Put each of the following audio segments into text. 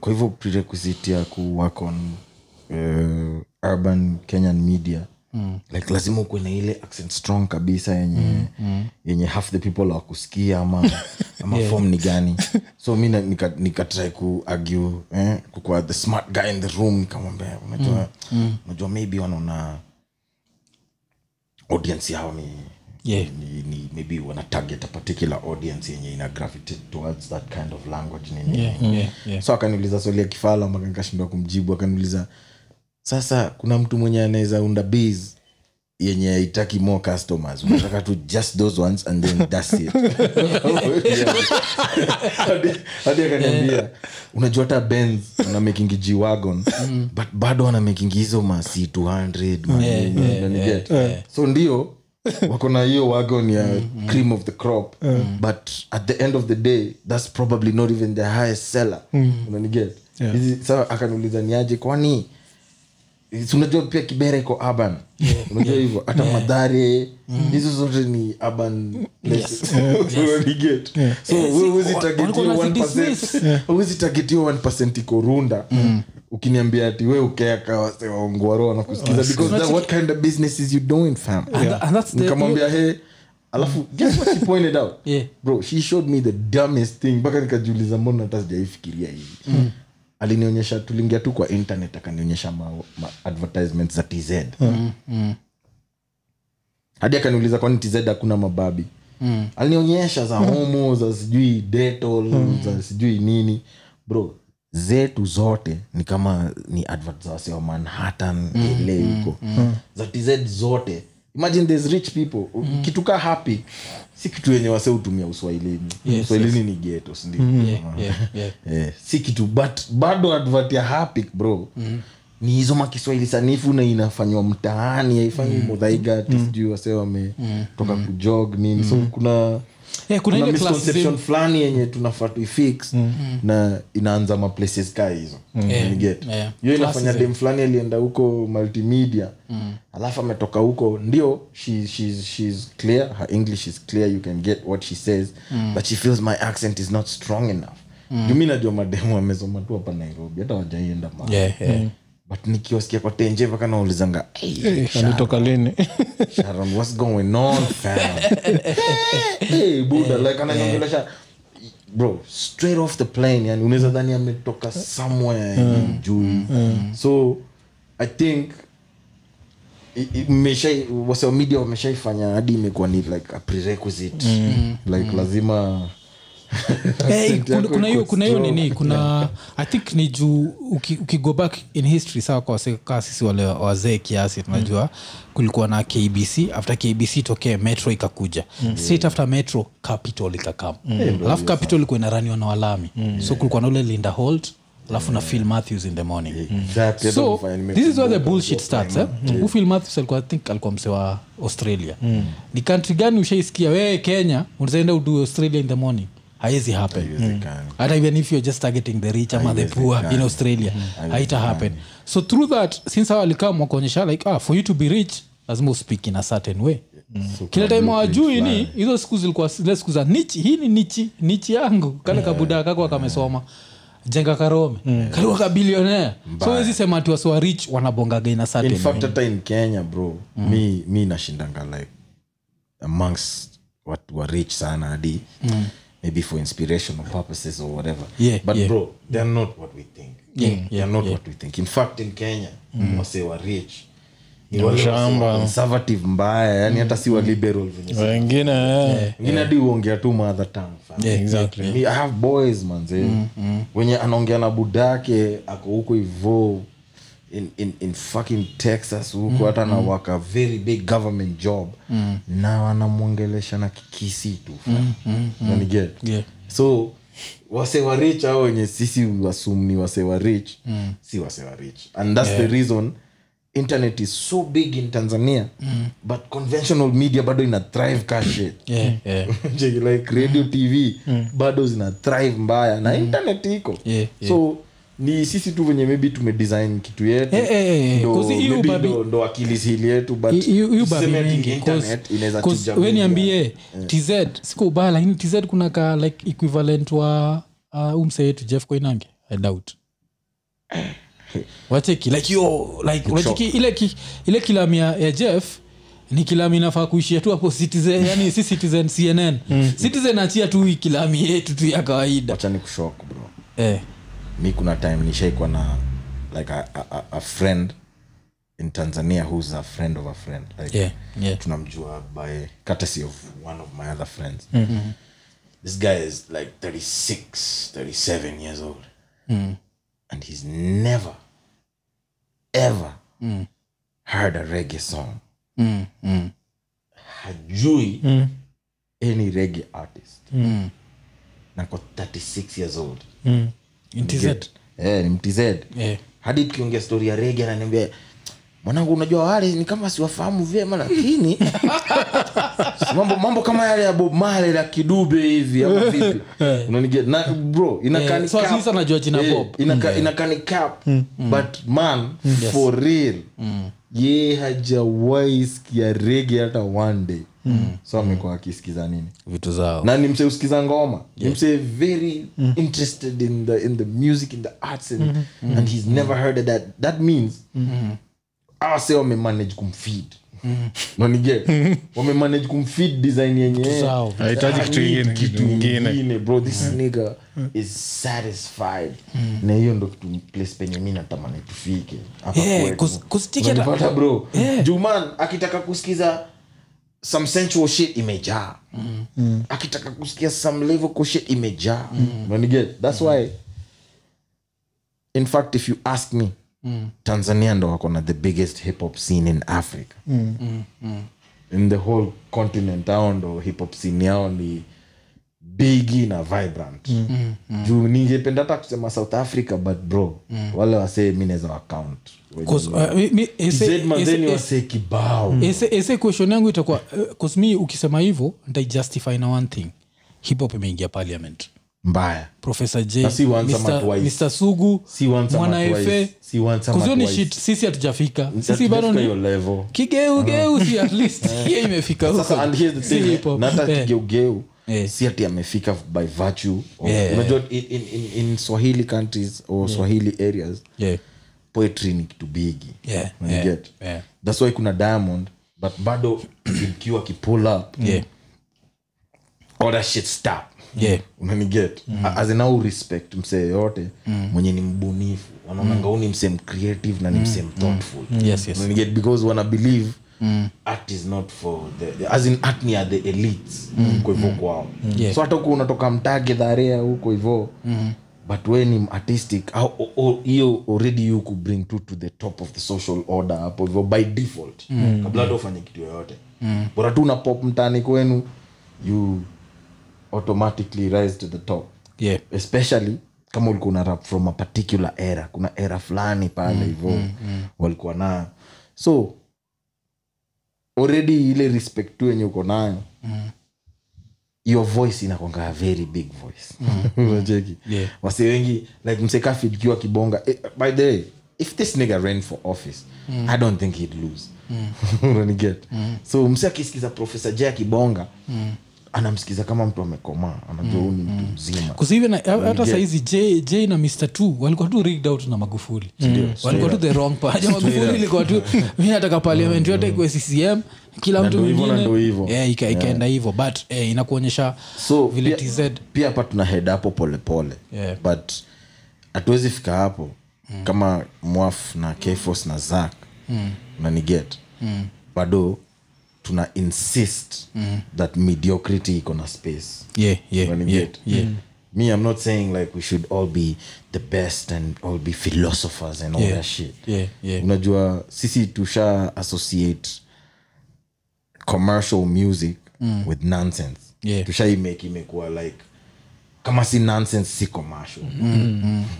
kwa hivyo prerequisite ya kuwork on uh, urban kenyan media mm. like lazima ukuwe na ile accent strong kabisa yenye mm, mm. yenye half the people wakusikia ama ama yeah. form ni gani so mi nikatrai nika, nika try ku argue eh, kukua the smart guy in the room nikamwambia unajua mm. unajua maybe wanaona audience yao ni Yeah. ni, ni maybe wana target a particular audience yenye ina gravitate towards that kind of language nini. Yeah, yeah, yeah. so akaniuliza swali ya kifala mpaka nikashindwa kumjibu. Akaniuliza sasa kuna mtu mwenye anaweza unda base yenye haitaki more customers? Unataka tu just those ones and then that's it. Hadi- akaniambia unajua hata benz ana making g wagon but bado ana making hizo masi 200 ma- Yeah, yeah, yeah. so ndio wako na hiyo wagon ya cream of the crop but at the end of the day that's probably not even the highest seller. Unaniget? Yeah. sa akaniuliza niaje kwani unajua pia kibera iko urban. Unajua hivyo hata madhare hizo zote ni urban places. Unaniget? so huwezi target walikuwa hiyo wanazidismiss. 1%, huwezi target hiyo 1% iko runda. Ukiniambia ati we ukeaka wase waongwaro wanakusikiza because what kind of business is you doing fam? And tha- and that's the- nikamwambia he alafu guess what she pointed out? Yeah. bro she showed me the dumbest thing mpaka nikajiuliza mbona hata sijaifikiria hivi alinionyesha tuliingia tu kwa internet akanionyesha ma, ma advertisement za tz hadi akaniuliza kwani tz hakuna mababi? Mm. alinionyesha za homo za sijui detol za sijui nini. Bro zetu zote ni kama ni advert za wase wa manhattan ele huko. Za tz zote imagine there's rich people. Mm. kituka happy si kitu yenye wase hutumia uswahilini. Yes, uswahilini ni geto sindio Yeah, yeah, yeah. yeah. si kitu but bado advert ya hapic bro. Ni hizo makiswahili sanifu na inafanywa mtaani haifanyi mm. modhaiga sijui wase wametoka kujog nini. So kuna Yeah, kuna kuna misconception fulani yenye tunafaa tuifix na inaanza maplaces kaa hizo. Mm. yeah. hiyo inafanya dem fulani alienda huko multimedia. Alafu ametoka huko ndio she, she's, she's clear her english is clear you can get what she says but she feels my accent is not strong enough. Mm. mi najua mademu amesoma tu hapa nairobi hata wajaienda ma Yeah, yeah. But nikiwasikia kwa tenje mpaka naulizanga hey, alitoka lini? Sharon, what's going on, fam? hey, Buddha, like ananiongelesha. bro straight off the plane yani unaweza dhani ametoka somewhere mm. juu. so i think i- i- mmeshai- wase wa media wameshaifanya hadi imekuwa ni like a prerequisite. Like lazima Hey, accent kuna- kuna hiyo kuna hiyo nini? Kuna i think ni juu uki, uki back in history sawa kwa kaa sisi wale wazee kiasi tunajua kulikuwa na kbc after kbc tokee metro ikakuja. Straight after metro capital ikakam. Alafu capital ilikuwa inaraniwa na walami. So kulikuwa na ule linda holt alafu na phil matthews in the morning. Exactly, hata so this is where the bullshit starts eh? Who Phil Matthews alikuwa think alikuwa mse wa australia. Ni kantri gani ushaisikia? Wewe kenya unazaenda udue australia in the morning haiwezi happen. Haiwezekani. hata even if you're just targeting the rich ama the poor in australia haita happen. So through that since hao alikam wakaonyesha like ah, for you to be rich lazima uspeak in a certain way. So kila time wajui ni hizo siku zilikuwa zile siku za nichi hii ni nichi nichi yangu. Kale kabuda kako kamesoma. Jenga karome. Kaliwa kabilionea so wezi sema ati wasiwa rich wanabongaga ina in kenya bro mi, mi nashindanga like amongst watu wa rich sana hadi maybe for inspirational purposes or whatever. Yeah, but yeah. bro they're not what we think. Yeah, they're yeah, not yeah. what we think. In fact in kenya wase wa rich. Conservative mbaya yani hata si wa liberal venye wengine eh, wengine hadi uongea tu mother tongue. Yeah, exactly. I have boys manze wenye anaongea na budake ako huko hivo in, in, in fucking texas huko hata anawaka very big government job. Na wanamwongelesha na kikisi tu. Naniget Yeah. so wasewa rich au wenye sisi wasumni wasewa rich? Si wasewa rich. And that's the reason internet is so big in tanzania but conventional media bado ina thrive ka shit. Yeah, yeah. Like radio tv bado zina thrive mbaya. Na internet iko. Yeah, so ni sisi tu venye maybe tumedesign kitu yetu. Ndo- ndo- ndo akili we niambie tz siko ubaya lakini tz kuna ka like equivalent wa uh, umse yetu jeff koinange i doubt. Wacheki like yo like unacheki ile, ki, ile kilami ya, ya jeff ni kilami nafaa kuishia tu hapo citizen yani si citizen cnn citizen achia tu kilami yetu tu ya kawaida. Wacha ni kushok bro. Eh, mi kuna time nishaikwa na like a, a, a- friend in tanzania who's a friend of a friend. Like yeah, yeah. tunamjua by courtesy of one of my other friends. This guy is like 36 37 years old. And he's never ever heard a reggae song. Mm, mm, hajui any reggae artist. Nako 36 years old. Mm. Eh, ni mtz Yeah. hadi tukiongea stori ya rege ananiambia mwanangu unajua wale ni kama siwafahamu vyema lakini mambo, mambo kama yale ya bob male la kidube hivi ama vipi? Bro but man for real ye hajawahi sikia rege hata one day. So amekuwa akisikiza nini? Vitu zao. Na ni mse usikiza ngoma. Ni mse very interested in the in the music in the arts and, and he's never heard of that. That means awase wamemanage kumfeed. Nanige wamemanage kumfeed design yenye. Kitu ingine, bro this nigger is satisfied. Na hiyo ndo kitu place penye mi natamani tufike hapa Yeah, kwetu. 'cause- 'cause tiki hata- Unanipata, bro? Yeah. juman akitaka kusikiza some sensual shit imejaa. Akitaka kusikia some level shit imejaa. Nanige thats why in fact if you ask me tanzania ndo wako na the biggest hip hop scene in africa. In the whole continent ao ndo hip hop scene yao ni bigi na vibrant. Juu ningependa hata kusema south africa but bro wale wasee mi naweza wacount uh, mi- ese- wasee kibao. question yangu itakuwa uh, ukisema hivyo ntaijustify na one thing. Hip hop imeingia parliament mbaya professor j si Mr. Mr. sugu Si once ama mwana twice. efe Si once ama kuzio ni shit sisi hatujafika sisi bado ni kigeugeu si at least hiyo imefika huko sasa and here's the Si thing hip hop. na hata kigeugeu si ati amefika by virtue Yeah. unajua in, in, in, in swahili countries or swahili areas Yeah. poetry ni kitu bigi Yeah, Unaniget? yeah, yeah. thats why kuna diamond but bado ikiwa akipull up Yeah. all that shit stop Yeah. unaniget mm. azinau respect msee yote mwenye ni mbunifu. Wanaonanga mm. ni msee mcreative na ni msee thoughtful. Yes, yes. Unaniget? because wana believe art is not for the as in art ni the elites. Huko hivyo kwao. Yeah. so hata huko unatoka mtage dharea huko hivyo but we ni artistic hiyo already you could bring to, to the top of the social order hapo hivyo by default. Kabla hata ufanye kitu yoyote. Bora tu una pop mtani kwenu you automatically rise to the top. Yeah. especially kama ulikuwa una rap from a particular era. Kuna era fulani pale hivo walikuwa nayo so already ile respect tu yenye uko nayo your voice inakwanga a very big voice. Unacheki? Yeah. wase wengi like msekafidkiwa kibonga eh, by the way if this nigga ran for office i don't think he'd lose. Unaniget? So mse akisikiza profesa j akibonga anamsikiza kama mtu amekomaa anajua huu ni mtu mzima. Kusihivi hata saizi j, j na mr t walikuwa tu rigged out na magufuli. Walikuwa tu the wrong paja magufuli ilikuwa tu mi nataka parliament yote ikuwe ccm kila mtu mwingine. Eh, ika- ikaenda hivyo. But eh, inakuonyesha so vile pia- tz pia hapa tuna head hapo polepole Yeah. but hatuwezi fika hapo kama mwaf na kfos na zak mm. naniget mm. bado tuna insist mm. that mediocrity iko na space yeah, yeah, yeah, get- yeah. me i'm not saying like we should all be the best and all be philosophers and all Yeah. that shit Yeah, yeah. unajua sisi tusha associate commercial music with nonsense Yeah. tushaimake imekuwa like kama si nonsense si commercial.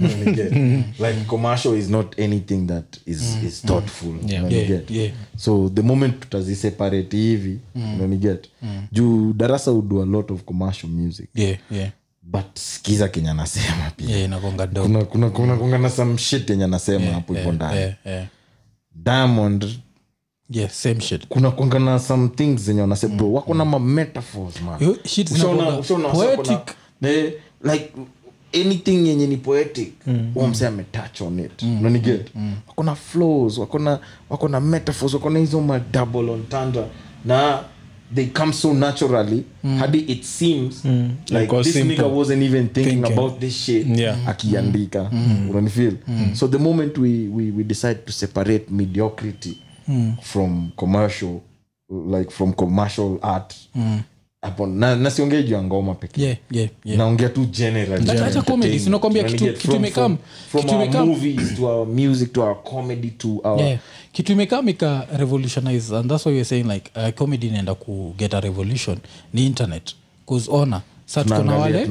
Unaniget? like commercial is not anything that is, is thoughtful. Unaniget? Yeah, yeah. so the moment tutaziseparate hivi unaniget juu darasa udo a lot of commercial music. Yeah, yeah. but skiza kenye anasema pia. Yeah, inakonga dope. kuna kuna kuna kuna na some shit yenye anasema hapo ipo ndani. yeah, yeah. diamond yeah, same shit. kuna kwanga na some things zenye wanasema. Bro wako na ma man. Ushaona- eh, like anything yenye ni poetic huo mse ametouch on it. Unaniget wakona flows wakona wakona metaphors wakona hizo madouble ontanda na they come so naturally hadi it seems like Like this simple. nigga wasn't even thinking Thinking. about this shit Yeah. akiandika. Unanifeel so the moment we, we, we decide to separate mediocrity from commercial like from commercial art hapo na, na siongei juu ya ngoma pekee. Yeah, yeah, yeah. naongea tu kitu- imekam- revolutionize and that's why saying like uh, comedy inaenda ku get a revolution. Ni internet. Ona sa wale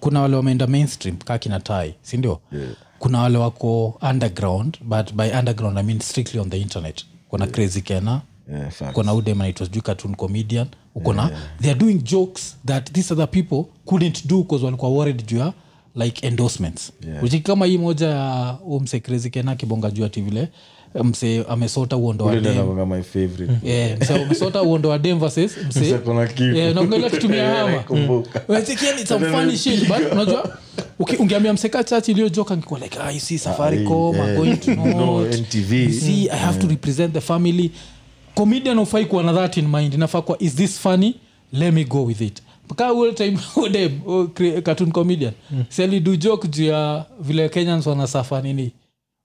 kuna wale wameenda mainstream kaa kina tai sindio yeah. kuna wale wako underground but by underground i mean strictly on the internet. Kuna yeah. crazy kena Yeah, facts. kuna udem anaitwa sijui cartoon comedian ukona yeah. theyare doing jokes that these other people couldn't do bcause walikuwa worried juu ya like endorsements Yeah. Uchiki kama hii moja ya huu mse crazy kena akibonga juu ati vile mse amesota uondo wa Yeah, amesota uondo wa dem versus. Yeah, ungeambia mseka church iliyojoka ngikuwa like ah, you see safaricom yeah. Going to No. NTV. You see i have to represent the family comedian ufai kuwa na that in mind. Inafaa kuwa is this funny? Let me go with it. Mpaka ule time udem cartoon comedian. Si alidu joke juu ya vile kenyans wanasafa nini?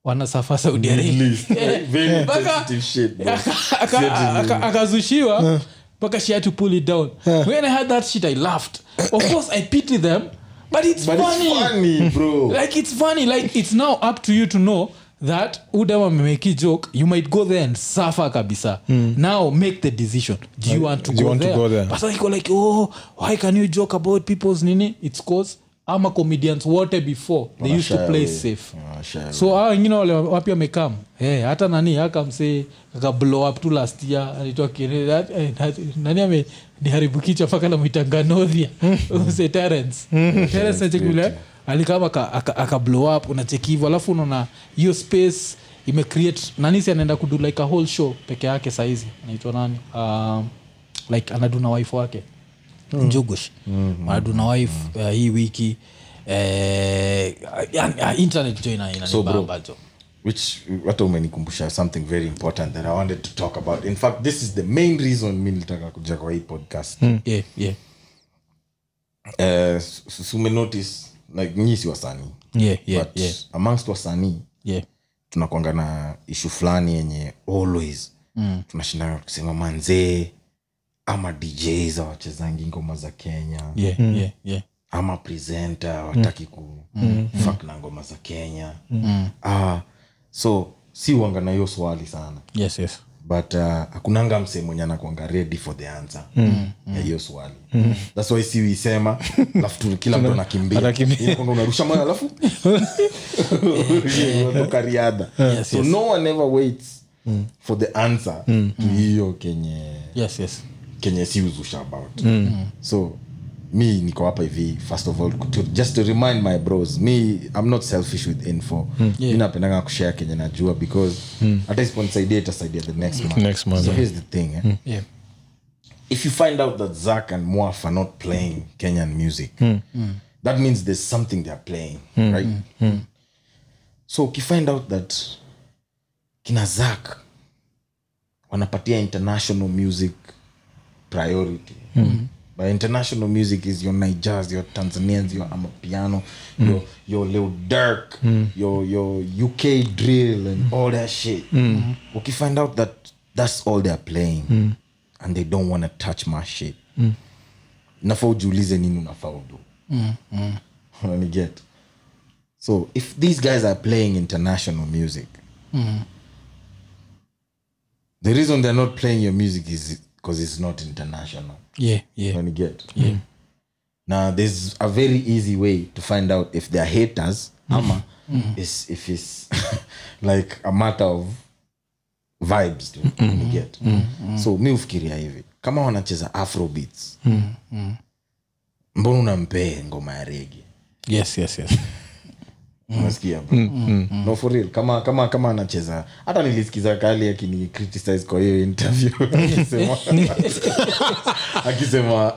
Wanasafa saudi arabia. Mpaka- sensitive shit, bro. Aka- aka- aka- akazushiwa mpaka she had to pull it down. When i had that shit i laughed. Of course i pity them but it's But funny. it's funny, bro. like it's funny. Like it's now up to you to know that udama memeki joke you might go there and suffer kabisa now make the decision do you want to, do you want there? to go there? But some like oh why can you joke about people's nini it's cause ama comedians wote before they used to play safe. Wanashy so aa wengine wale wapi wamekam hey, hata nani akamse akablow up tu last year that- eh, nani ame niharibu kichwa mpaka namwitanganoria se terence. Terence nachekivile alikama akablow aka, aka up unacheki hivo alafu unaona hiyo space imecreate nani si anaenda kudu like a whole show peke yake saizi? Naitwa nani? Um, like anadu na wife wake njugush. Anadu na wife uh, hii wiki eh, uh, internet jo ina- So, jo. which hata umenikumbusha something very important that i wanted to talk about. In fact this is the main reason mi nilitaka kuja kwa hii podcast. Yeah, yeah, Uh, s- s- like nyi si wasanii. Yeah, yeah, but yeah, amongst wasanii yeah. tunakwanga na ishu fulani yenye always mm. tunashindana kusema manzee ama djs awachezangi ngoma za kenya. Yeah, yeah, yeah. ama presenter wataki ku mm. fak na ngoma za kenya. Mm. uh, so si uanga na hiyo swali sana. Yes yes. But uh, msee mwenye anakwanga ready for the answer mm. ya hiyo swali. Mm. thats why si uisema alafu kila mtu anakimbia. Anakimbia. Unarusha mwana alafu? Toka riadha. Yes, so yes. no one ever waits for the answer to hiyo kenye yes yes kenye si uzusha about. So mi niko hapa hivi first of all to, just to remind my bros me i'm not selfish with info. Mi napendanga kushare kenye najua because hata isiponisaidia itasaidia the next month. Next month, so yeah. here's the thing eh? yeah. If you find out that Zach and Moaf are not playing Kenyan music, that means there's something they're playing, right? So you find out that kina Zach wanapatia international music priority. but international music is your Nigers, your Tanzanians, your Amapiano, your your Lil Durk, your your UK drill and all that shit. Okay, find out that that's all they're playing and they don't want to touch my shit. Nafaa ujiulize nini unafaa udu. Unaniget? So if these guys are playing international music, the reason they're not playing your music is because it's not international. yeah yeah. When you get? Yeah. Now there's a very easy way to find out if they're haters. Ama is if it's like a matter of vibes tu, you get? So mi ufikiria hivi kama wanacheza afrobeats mbona unampee ngoma ya rege yes yes yes unasikia mm. no for real. Kama kama kama anacheza. Hata nilisikiza kali akini criticize kwa hiyo interview. Akisema akisema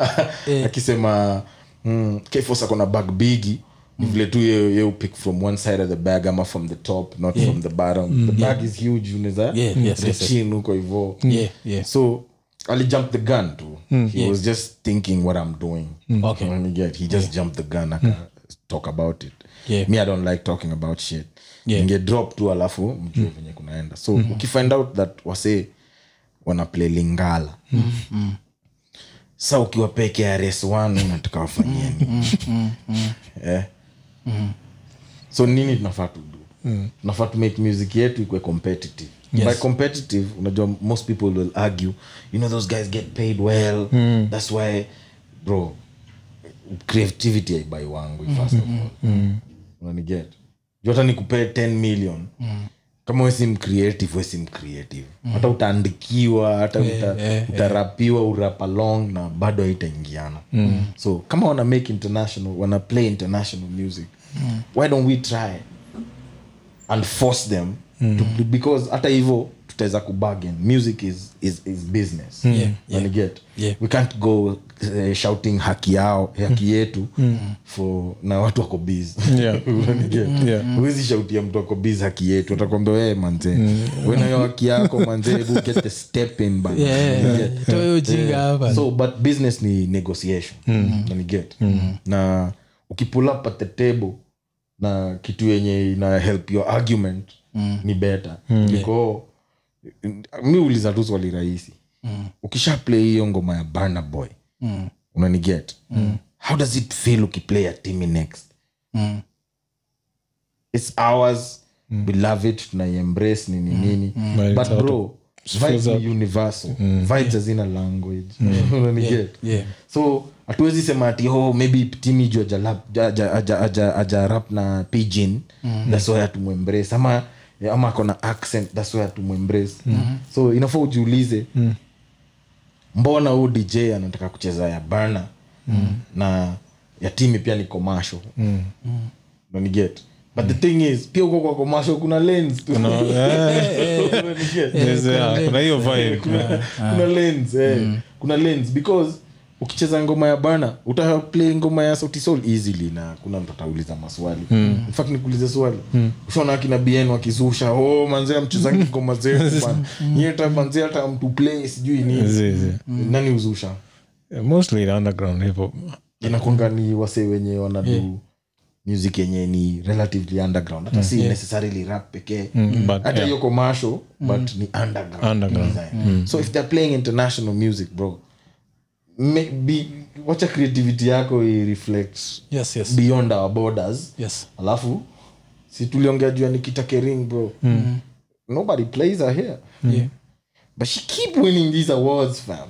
akisema mm, kfos akona bag bigi. Ni vile tu ye pick from one side of the bag ama from the top not from the bottom. The bag is huge unaweza Yeah, yes, chin huko hivo. Yeah, yeah. so ali jumped the gun too he was just thinking what i'm doing. Okay. When you get he just jumped the gun aka talk about it Yeah. me i don't like talking about shit. Yeah. inge drop tu alafu mjue venye kunaenda so ukifind out that wase wana play lingala. Sa ukiwa peke ya res unataka wafanyia nini? Eh? so nini tunafaa tudu tunafaa to make music yetu ikwe competitive. Yes. by competitive unajua most people will argue you know those guys get paid well. That's why bro creativity aibai wangu first of all unaniget? Hata nikupee 10 million. Kama we si mcreative we si mcreative hata utaandikiwa hata uta, utarapiwa urap along na bado haitaingiana. So kama wana make international wana play international music why don't we try and force them to, because hata hivyo tutaweza kubargain music is, is, is business yeah. Unaniget? Yeah. we can't go uh, shouting haki yao haki yetu for na watu wako biz Yeah. Unaniget? Yeah. huwezi shautia mtu ako biz haki yetu atakwambia wee manze wenayo haki yako manze hebu get the step in bana." Yeah, Unaniget? toa hiyo hapa. so but business ni negotiation Unaniget? na ukipull up at the table na kitu yenye ina help your argument ni better Because, mi uliza tu swali rahisi. Ukisha play hiyo ngoma ya bana boy unaniget how does it feel ukiplay a timi next? Mm. its ours we love it tunaiembrace nini nini. Mm. but bro vibes mm. universal vibes hazina language. Unaniget yeah. so hatuwezi sema ati oh, maybe timi ju ajarap na pigin mm-hmm. thats why hatumwembrace. Ama ama akona accent thats why hatumwembrace mm-hmm. so inafaa ujiulize mm. mbona huu dj anataka kucheza ya bana mm. na ya timi pia ni commercial mm. get? But the thing is pia uko kwa commercial kuna lens kuna hiyo kuna, kuna lens eh. kuna lens because ukicheza ngoma ya bana utaplay ngoma ya sauti easily na kuna mtu atauliza maswali. Mm. infact nikuulize swali. Mm. ushaona akina bn wakizusha oh manze amchezangi ngoma zetu nyeta yeta hata mtu play sijui nini. Zi. nani uzusha mostly the underground hip hop. Inakwanga ni wase wenye wanadu music yenye ni relatively underground. Hata si necessarily rap pekee. Hata yeah. hiyo commercial but ni underground, Underground. Mm. so if they're playing international music bro wacha creativity yako ireflect reflect yes yes. beyond our borders. Yes. Alafu si tuliongea juu ya nikita kering bro. Nobody plays her here. Yeah. But she keep winning these awards fam.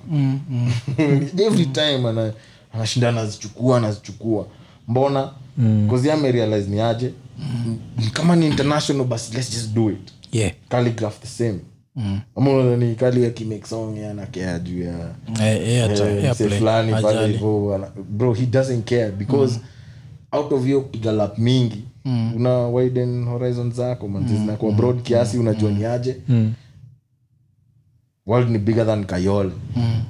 Every time ana, anashinda anazichukua anazichukua. Mbona? Mm. amerealize ni aje. Mm. kama ni international basi let's just do it. Yeah. Calligraph the same mm. ama kali akimake song anakea juu ya ata- msee play. fulani pale hivo bro he doesn't care because out of hiyo kupiga lap mingi una widen horizon zako manzi zinakuwa broad kiasi unajua ni aje. World ni bigger than kayole.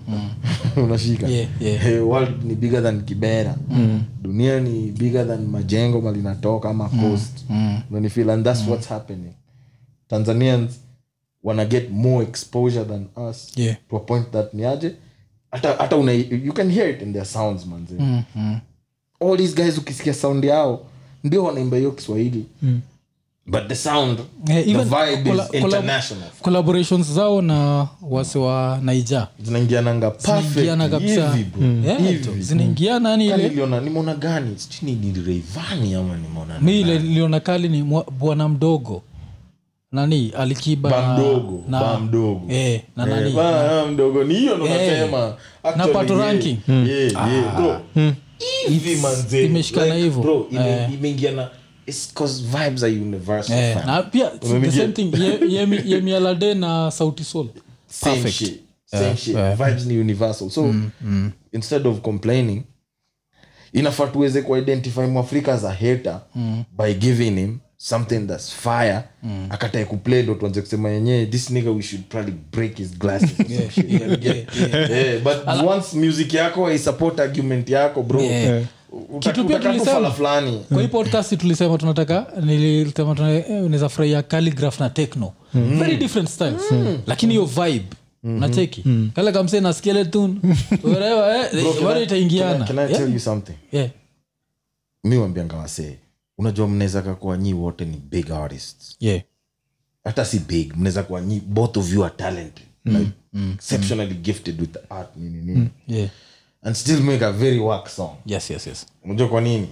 Unashika? Yeah, yeah. Hey, world ni bigger than kibera. Dunia ni bigger than majengo malinatoka ama coast. Unanifeel and that's what's happening. Tanzanians wanna get more exposure than us Yeah. to a point that niaje hata hata una you can hear it in their sounds manze all these guys ukisikia sound yao ndio wanaimba hiyo kiswahili. But the sound yeah, the vibe colla- is collab- international. collaborations zao na wasi wa naija. Zinaingiananga zinaingiana kabisa. hivi Yeah, hivi zinaingiana yani Kali ile niliona nimeona gani? Sijui ni rayvani ama nimeona mi ile niliona kali ni bwana mdogo nani alikiba ba na- mdogo na, ba mdogo eh, na Eh, nani ba mdogo ni hiyo ndo Eh. nasema Actually, Pato Ranking. yeah, yeah, bro. hivi It's- manze imeshikana like, hivyo. bro ime- Eh. imeingiana it's cause vibes are universal Eh, na pia the same thing Ye- Yemi- Yemi Alade na sauti sol same Perfect. shit same shit yeah. vibes ni universal so instead of complaining inafaa tuweze kuidentify mwafrika as a hater by giving him something that's fire akatae kuplay ndo tuanze kusema yenyewe this nigga we should probably break his glasses. Yeah, yeah, yeah, yeah, but Ala. once music yako i support argument yako bro. Yeah. uta- Kitu pia tulisema. fulani. kwa hii podcast tulisema tunataka nilisema tuna- eh, furahia calligraph na techno. Very different styles. Lakini hiyo vibe nacheki kale kamse na skeleton whatever, eh, Bro, bado itaingiana. can I- can I Yeah. you something? Yeah. mi wambianga wasee unajua mnaweza kakuwa nyi wote ni big artists. Yeah. hata si big mnaweza kuwa nyi both of you are talented like exceptionally gifted with art nini nini. Yeah. and still make a very work song. Yes, yes, yes. unajua kwa nini?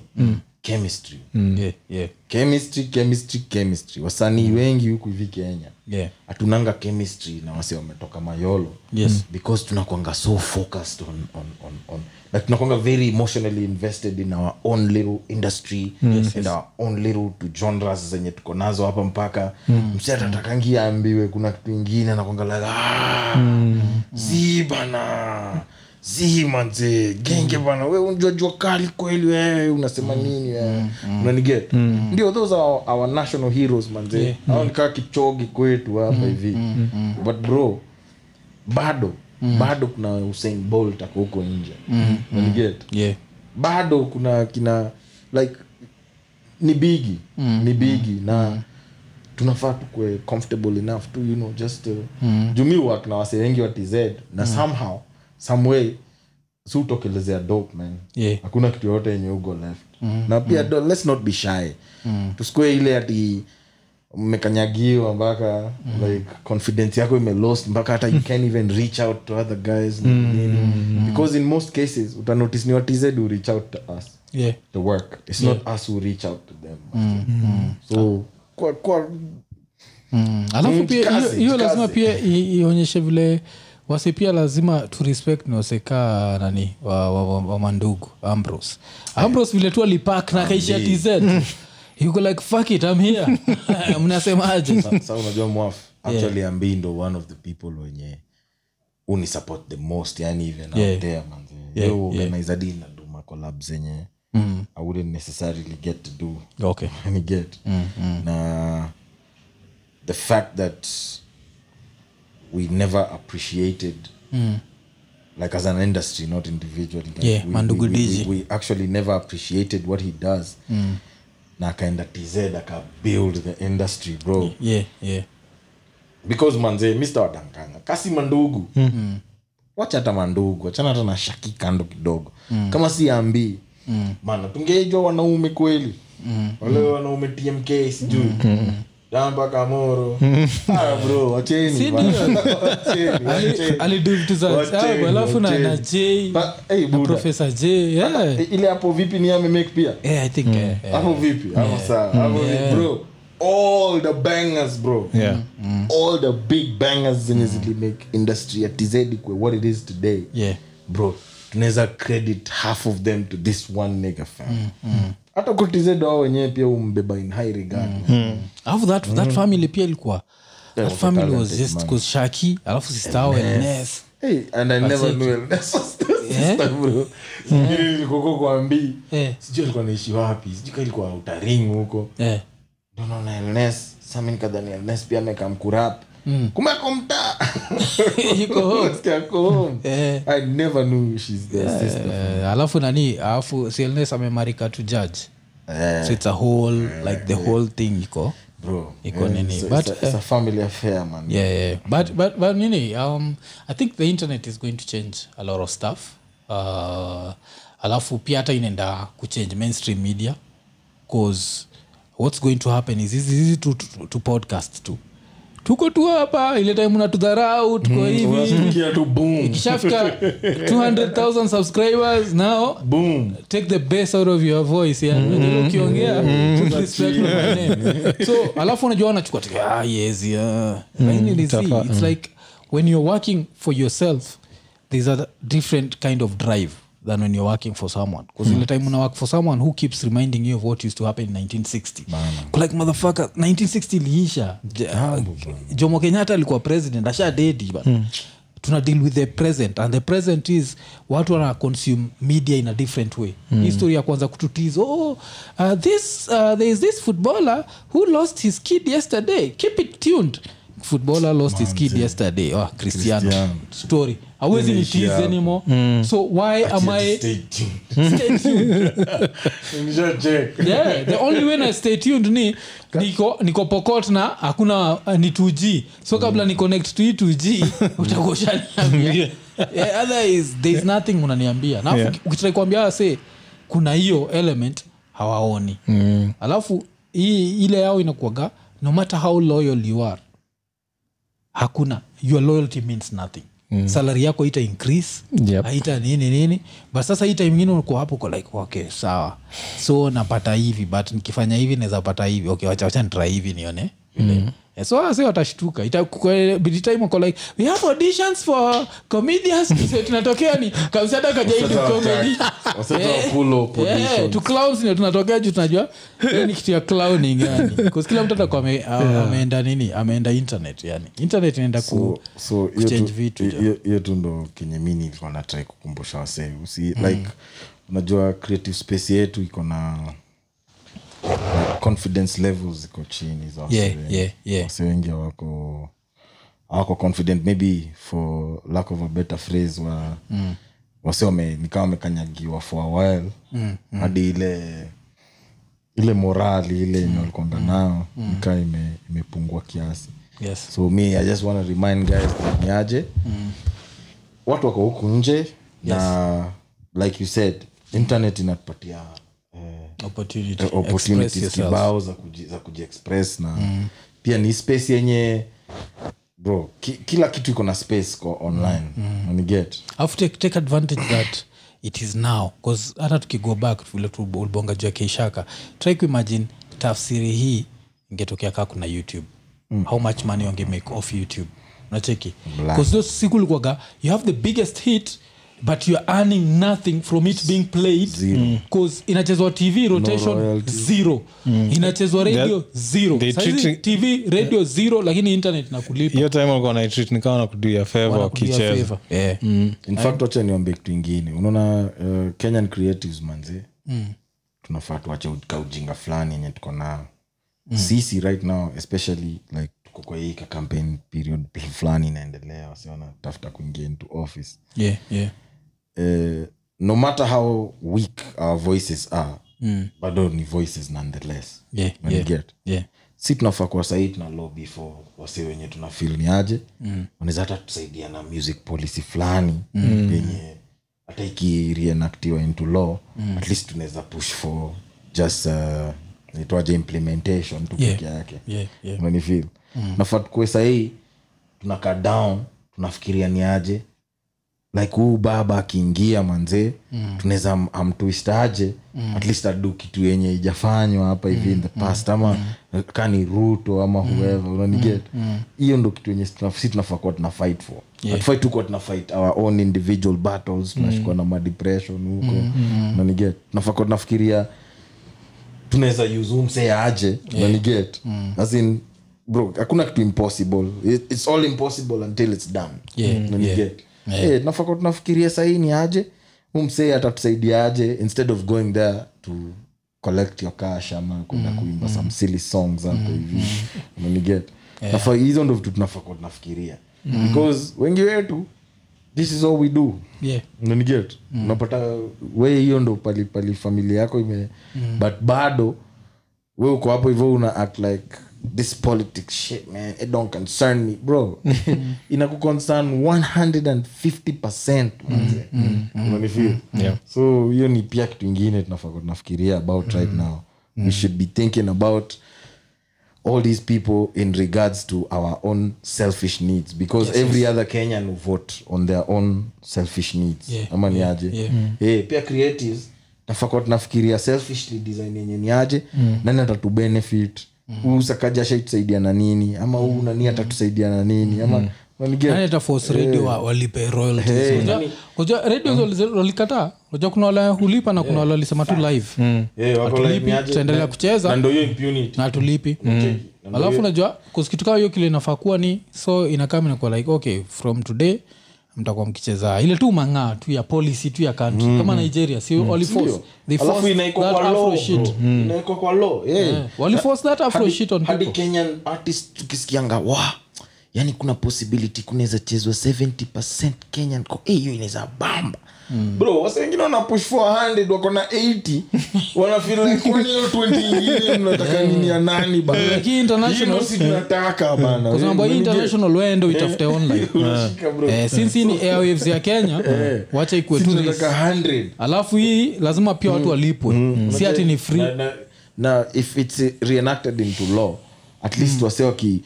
Chemistry. Yeah, yeah, chemistry chemistry chemistry. Wasanii wengi huku hivi kenya. Yeah. hatunanga chemistry na wasi wametoka mayolo. Yes. because tunakwanga so focused on, on, on, on like tunakwanga very emotionally invested in our own little industry yes, and our own little to genres zenye tuko nazo hapa mpaka. Mm. msi atatakangia ambiwe kuna kitu ingine anakwanga like ah, zi bana zi manze genge bana we unjua jua kali kweli wewe unasema nini wewe unaniget ndio those are our, our national heroes manze. Yeah. au nikaa kichogi kwetu hapa hivi. But bro bado bado kuna usain bolt ako huko nje unaniget Yeah. bado kuna kina like ni bigi mm. ni bigi na tunafaa tukue comfortable enough to you know just uh, mm. jumi work na wase wengi wa tz na somehow some way si utokelezea dope man Yeah. hakuna kitu yoyote yenye ugo left mm. na pia mm. let's not be shy mm. tusikue ile ati mmekanyagiwa mpaka mm. like confidence yako imelost mpaka hata you can't even reach out to other guys. Nini. because in most cases utanotice ni who reach out to us. Yeah. the work. It's not us who reach out to them. So kwa, kwa, Mm. alafu Mm, pia hiyo- lazima pia ionyeshe vile wase pia lazima tu respect ni wasekaa nani wamandugu wa, wa, wa ambros ambros vile tu alipak na kaishia tz yuko like fuck it I'm here. Mnasemaje? Sa unajua mwaf actually ambii ndo one of the people wenye uni the most yani even Yeah. out there manze. Yeah, yeah, organizer yeah. na do macolab zenye mm. i wouldn't necessarily get to do. Okay. Ni get. Na the fact that we never appreciated like as an industry not individually like Yeah, we, we, we, we, we actually never appreciated what he does na akaenda tz akabuild the industry bro yeah yeah because manze mr wadankanga kasi mandugu mm. wacha hata mandugu wachana hata na shaki kando kidogo mm. kama si ambii mm. mana tungejwa wanaume kweli mm. wale wanaume tmk sijui mm. Damba moro ah, bro wacheni Si bana. ndio? Wacheni, Ali- wacheni. alidu vitu za Wacheni, ajabu, alafu na na j Ba- hey, na Buddha. profesa j ile hapo vipi ni amemake pia? Yeah, i think hapo vipi? Hapo saa hapo vipi? bro all the bangers bro. Yeah. all the big bangers zenye zilimake industry ya tz kwe what it is today. Yeah. Bro tunaweza credit half of them to this one nigga fam hata tz wao wenyewe pia umbeba in high regard. Alafu that, that family pia ilikuwa that family was just cause shaki alafu sistao elnes Hey, and I never knew Ernest was the sister, bro. Sijui nilikuwa kwa mbii Eh. sijui alikuwa naishi wapi. Sijui ka ilikuwa Utaringu huko. Eh. Ndio naona Ernest. Sami nikadhani Ernest pia amekamkurap home. Eh. I never knew she's their sister. Eh, alafu nani alafu silnes amemarika to judge Eh, so it's a whole like the whole thing iko bro. iko Eh, nini. it's But, it's a- it's a family affair, man. yeah, yeah. But, but, but nini um, i think the internet is going to change a lot of stuff uh, alafu pia hata inaenda kuchange mainstream media cause what's going to happen is hizi tu, tu, tu podcast tu tuko tu hapa ile time unatudharau tuko hivi. Unasikia tu ikishafika 200000 subscribers now boom. take the best out of your voice yeah. Unajua ukiongea respect my name. so alafu unajua wanachukua ah, yes, yeah. Lakini ni see, it's like when you're working for yourself there's a different kind of drive than when you're working for someone. Because ile time una work for someone who keeps reminding you of what used to happen in 1960 like motherfucker 1960 liisha jomo kenyatta alikuwa president asha dedi but tuna deal with the present and the present is watu wana consume media in a different way. Mm. history ya kwanza kututiza oh, uh, this uh, there is this footballer who lost his kid yesterday. Keep it tuned. Footballer lost his kid yesterday. Oh, cristiano, Cristiano. story awezi ni tease anymore. Mm. so why am i Stay tuned. stay tuned? Yeah, the only way na stay tuned ni niko, niko pokot na hakuna uh, ni 2g so kabla ni connect to hii 2g utakoshaniambia yeah, otherwise there is nothing unaniambia. Na Yeah. ukitrai kuambia se kuna hiyo element hawaoni. Mm. alafu hii ile yao inakuaga no matter how loyal you are hakuna. Your loyalty means nothing mm. salari yako ita increase Yep. haita nini nini but sasa hii time ingine uko hapo uko like okay sawa so napata hivi but nikifanya hivi naweza pata hivi okay wachawacha ntra hivi nione mm. So wase watashtuka? Ita- kwa- by the time uko like we have auditions for comedians? Tunatokea ni kabisa kajaidi comedy attack. Waseta wa Eh, eh, clowns ndio tunatokea juu tunajua ni kitu ya clowning yani. Kila mtu atakuwa ame- ameenda nini ameenda internet yani. Internet inaenda ku so kuchange vitu, hi- hiyo- tu ndo kenye mi nilikuwa natrai kukumbusha wasee usi like unajua creative space yetu iko na confidence levels ziko chini za wasi Yeah, wengi. yeah, yeah. Wasee wengi awako awako confident maybe for lack of a better phrase wa mm. wase wame nikawa wamekanyagiwa for a while mm, mm. hadi ile ile morali ile yenye walikwanga nayo nikaa ime, imepungua kiasi yes so me i just wanna remind guys that ni aje watu wako huku nje na like you said internet inatupatia eh, opportunity eh, Express opportunities yourself. kibao za kuji- za kujiexpress na pia ni space yenye bro ki, kila kitu iko na space ko online mm. get alafu take, take advantage that it is now bcause hata tukigo back vile ulibonga juu ya keishaka try kuimagine tafsiri hii ingetokea kaa kuna youtube mm. how much money wangemake off youtube nacheki bcause those siku likuaga you have the biggest hit but youare earning nothing from it being played. Bcause inachezwa tv rotation no zero. Inachezwa radio zero. they tv radio zero lakini internet nakulipa hiyo time walikuwa naitreat nikawa nakuduia feva wakicheza. favor. Yeah. in fact wacha niombe kitu ingine. Unaona uh, kenyan creatives manze mm. tunafaa tuache kaujinga fulani yenye tuko nao. Mm. sisi right now especially like tuko kwa hii ka campaign period fulani inaendelea wasi wanatafuta kuingia into office. Yeah, yeah. Uh, no matter how weak our voices are mm. bado ni voices nonetheless Yeah, yeah. get Yeah. si tunafaa kuwa sahii tuna lobby for wase wenye tuna fil ni aje mm. wanaweza hata tusaidia na music policy fulani mm. penye hata ikireenactiwa into law mm. at least tunaweza push for just uh, itwaje implementation tu Yeah. peke yake Yeah, yeah. manifil mm. nafaa tukue sahii tunakaa down tunafikiria ni aje like huu baba akiingia manzee mm. tunaweza am- amtwistaje? Mm. at least adu kitu yenye ijafanywa hapa hivi in the past ama mm. kani ruto ama whoever unaniget hiyo ndo kitu yenye si tunafaa kuwa tuna fight for. Yeah. atufai tukuwa tuna fight our own individual battles tunashikwa na madepression huko. Unaniget tunafaa kuwa tunafikiria tunaweza yuzumse aje? Unaniget as in bro hakuna kitu impossible. It- it's all impossible until it's done. Yeah, Unaniget? Eh, tunafaa kuwa tunafikiria sahii ni aje? Huu atatusaidiaje atatusaidia aje? Instead of going there to collect your cash ama kwenda kuimba some silly songs hapo hivi. unaniget hizo ndo vitu tunafaka tunafikiria. Because wengi wetu this is all we do. Yeah. unaniget unapata we hiyo ndo pali pali familia yako ime but bado we uko hapo hivyo una act like this politics shit man it don't concern me bro. Inakuconcern 150 manze unanifeel so hiyo ni pia kitu ingine tunafikiria about right now. we should be thinking about all these people in regards to our own selfish needs because every other kenyan will vote on their own selfish needs. Yeah, ama ni aje? yeah. Eh, pia creatives nafakwa tunafikiria selfishly design yenye ni aje nani atatubenefit huu itusaidia na nini? Ama huu nani atatusaidia na nini? Ama Unajua- unajua walikataa unajua kuna wale hulipa na kuna wale walisema tu live. Eh, ni aje? tutaendelea kucheza. na tulipi alafu najua kitu kama hiyo kile inafaa kuwa ni so inakaa inakuwa like okay from today mtakuwa mkicheza. Ile tu mang'aa tu ya policy tu ya country. Kama nigeria si inaekwa that afro shit. Waliforce that afro on hadi kenyan artist tukisikianga wa yani kuna possibility kunaweza chezwa 70 kenyan. Hiyo inaweza bamba. Bro wasa wengine wanapush 400 wako na 80 wanafeel like kwani hiyo 20 ingine mnataka nini ya nani bana? Lakini international- Hii ndio si tunataka bana. Kwa sababu hii Unanigea? international wende uitafute online. Eh, since hii ni airwaves ya kenya wacha ikue tu alafu hii lazima pia watu walipwe. Si ati ni free. na, na, na if it's uh, reenacted into law at least wase waki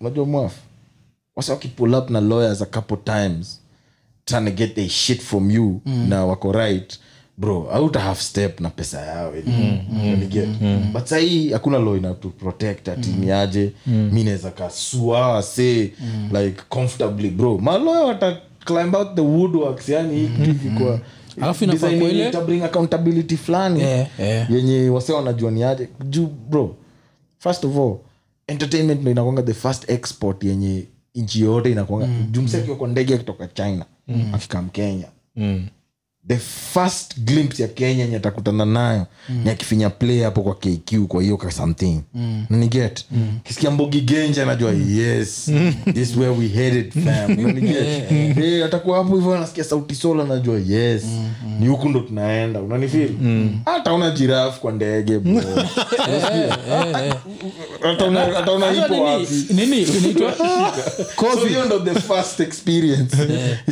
unajua mwaf wase wakipull up na lawyers a couple times trying to get a shit from you na wako right. Bro auta half step na pesa yao get but sahii hakuna law ina to protect ati ni mi naweza kasua say like comfortably. Bro maloya wata climb out the woodworks yani hii kitu Alafu kuwa ile- ita bring accountability fulani yeah, yeah. yenye wase wanajua ni aje. Juu bro first of all entertainment ndo inakwanga the first export yenye nchi yote inakwanga mm. juu mse akiwa kwa ndege akitoka china mm. akikam kenya Mm. The first glimpse ya kenya atakutana nayo mm. ni akifinya play hapo kwa kq kwa hiyo ka something. Mm. niget mm. kisikia mbogi genja anajua yes this is where we headed fam. Unaniget eh atakuwa hapo hivyo anasikia sauti sola anajua yes. Ni huku ndo tunaenda unanifeel? Una jirafu kwa ndege bro. Hata una Sasa ipo wapi? Nini? Inaitwa so ndo the first experience.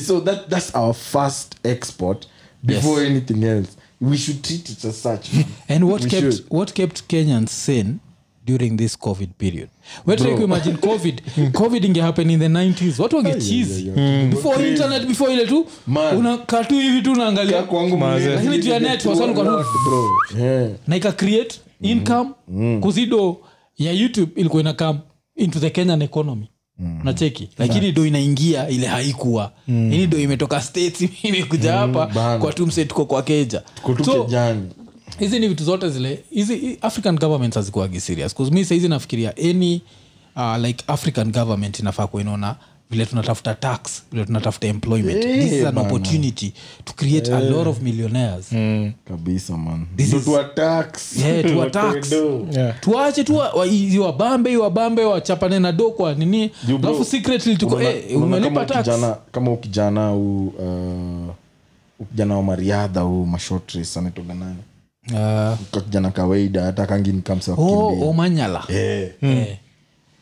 So that, that's our first export before anything else we should treat it as such. And what We kept should. what kept kenyans sane during this covid period? We try kuimagine covid covid ingehappen in the 90s watu wangechizi before internet before ile tu Man. unakaa tu hivi tu unaangalia. Kaa kwangu Maze. Lakini juu ya net, wasa walikuwa tu- bro yeah. Na ika create income. Kuzido ya youtube ilikuwa inakam into the kenyan economy nacheki lakini do inaingia ile haikuwa. Ini do imetoka states imekuja hapa bana. kwa tumse tuko kwa keja. So, hizi ni vitu zote zile hizi hi- african governments hazikuwagi serious. Mi saizi nafikiria any uh, like african government inafaa kuinaona vile tunatafuta tax vile tunatafuta employment. Hey, this is an opportunity to create a lot of millionaires. Kabisa man. This is- tuwa tax. Yeah, tuwa tax. Yeah. tuache tu wa- wa- i- wabambe iwabambe wachapane na do kwa nini. Alafu secretly tuko Unaona- eh, umelipa tax. kijana, kama ukijana u uh, ukijana wa mariadha huu mashort race anatoka nani uh, kijana kawaida hata kangini kamsa oh, omanyala. Eh, Eh,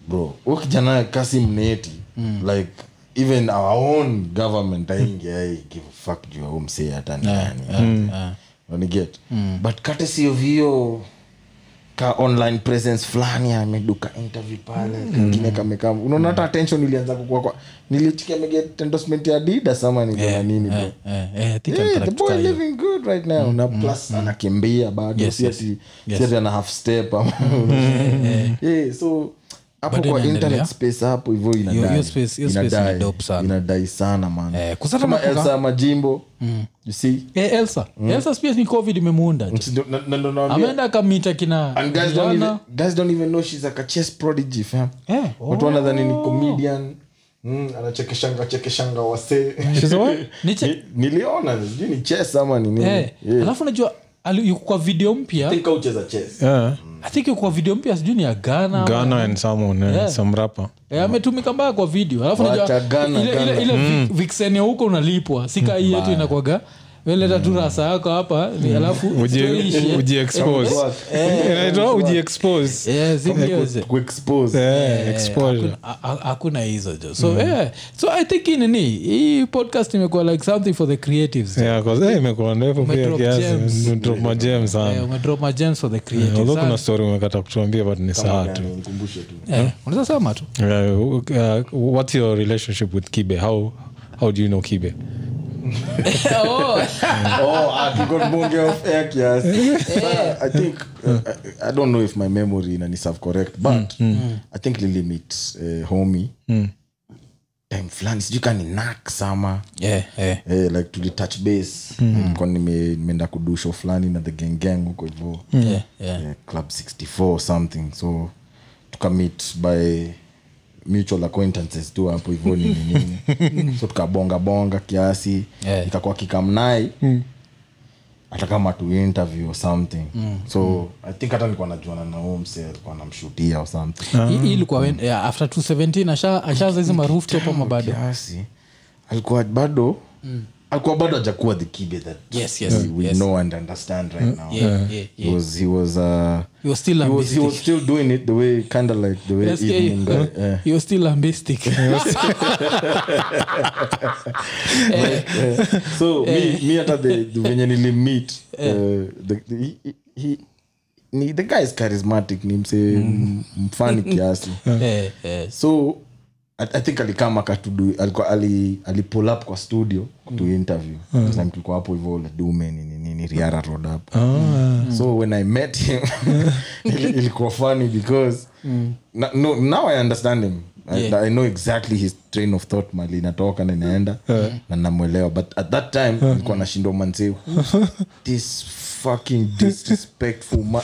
bro huyo kijana kasi mneti like even our own government ainge ai give a fuck juu ya huyo msee hata ni nani. ah. waniget but courtesy of hiyo ka online presence fulani ameduka interview pale kingine kamekaa. Unaona hata attention ilianza kukua kwa nilichikia ameget endorsement ya adidas ama ni yeah, nini yeah, yeah, Yeah, the boy living good right now. Na plus anakimbia bado Yes, si yes. ati Yes. si ati ana half step ama yeah, so hapo kwa internet space hapo hivyo Hiyo- hiyo inadai space- hiyo space Inadai. ni dope sana. inadai sana man. Kusata kama nakuka- elsa majimbo you see? Eh, elsa. Elsa pia ni covid imemuunda je. Ndo- na- na- ndo nawaambia. ameenda akamita kina and guys don't, even, guys don't even know she's like a chess prodigy fam. Eh, watu wanadhani ni comedian. Mm, anachekeshanga chekeshanga wasee. She's a what? Ni che- Ni- niliona sijui ni chess ama ni nini. Yeah. alafu najua ali- yuko kwa video mpya? Yeah. i think kwa video mpya sijui ni ya ghana Ghana and someone, eh, Yeah. some rapper. Eh, ametumika mbaya kwa video. Alafu ile, ile, ile vi- vixen ya huko unalipwa. Sika hii yetu inakwaga weleta tu rasa yako hapa ni alafu. Eh. Eh, Eh, hizo jo. So yeah. so i think inini hii podcast imekuwa like something for the creatives. Yeah, eh, imekuwa ndefu pia Eh, for the kuna story umekata kutuambia but ni saa tu. eh, unaweza sema tu. Uh, what's your relationship with kibe? How, how do you know kibe Oh. oh ah, off air kiasi. Sasa, i think uh, I, i don't know if my memory inani serve correct but i think lilimit uh, homie. Time fulani sijui ka nak sama. Yeah, yeah. eh, like tulitouch base. Nimeenda kudusho fulani na the gengeng huko hivo Yeah, yeah. eh, club 64 something. So tukamit by mutual acquaintances tu hapo hivo nini nini? So tukabonga bonga kiasi Yeah. ikakuwa kikamnai hata kama tu interview or something. So i think hata nilikuwa najuana na huo mse alikuwa namshutia or something. Hii- hii ilikuwa mm. yeah, after 217 asha- ashaza hizi marooftop ama bado? Kiasi alikuwa bado alikuwa bado hajakuwa the kibe that Yes, yes, we, we yes. know and understand right now Yeah, yeah, He yeah. was he was uh He was still he was, he was still doing it the way kind of like the way Yes, yeah, evening yeah. guy, yeah. He was still ambistic. so me me hata the the venye nilimmeet uh, the, the, he, he- he, ni, the guy is charismatic ni mse mm. mfani kiasi Eh, eh. so I, i think alikama akatudu ali, ali pull up kwa studio kutu interview. Mm. time tulikuwa hapo hivyo ledume nini nini riara road mm. so when i met him ili- ilikuwa funny because na, no, now i understand him Yeah. I know exactly his train of thought mali inatoka na inaenda na namwelewa. But at that time ilikuwa nashindwa manzee. This fucking disrespectful ma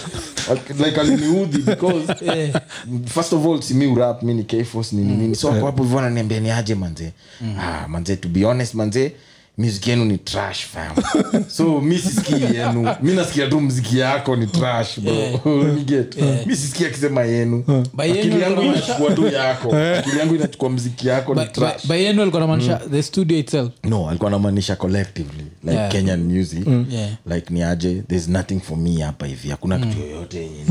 like aliniudhi because first of all simi urap mi ni kfos nini nini. So ako hapo hivyo ananiambia ni aje manze ah, manzee to be honest manze music yenu ni trash fam. So mi sisikii yenu. Mi nasikia tu mziki yako ni trash bro. Ni get. Mi sisikii akisema yenu. Akili yangu inachukua tu yako. Akili yangu inachukua mziki yako ni trash by- by yenu alikuwa anamaanisha the studio itself? No alikuwa anamaanisha collectively like Yeah. kenyan music. Yeah. like ni aje there's nothing for me hapa hivi. Hakuna kitu yoyote yenye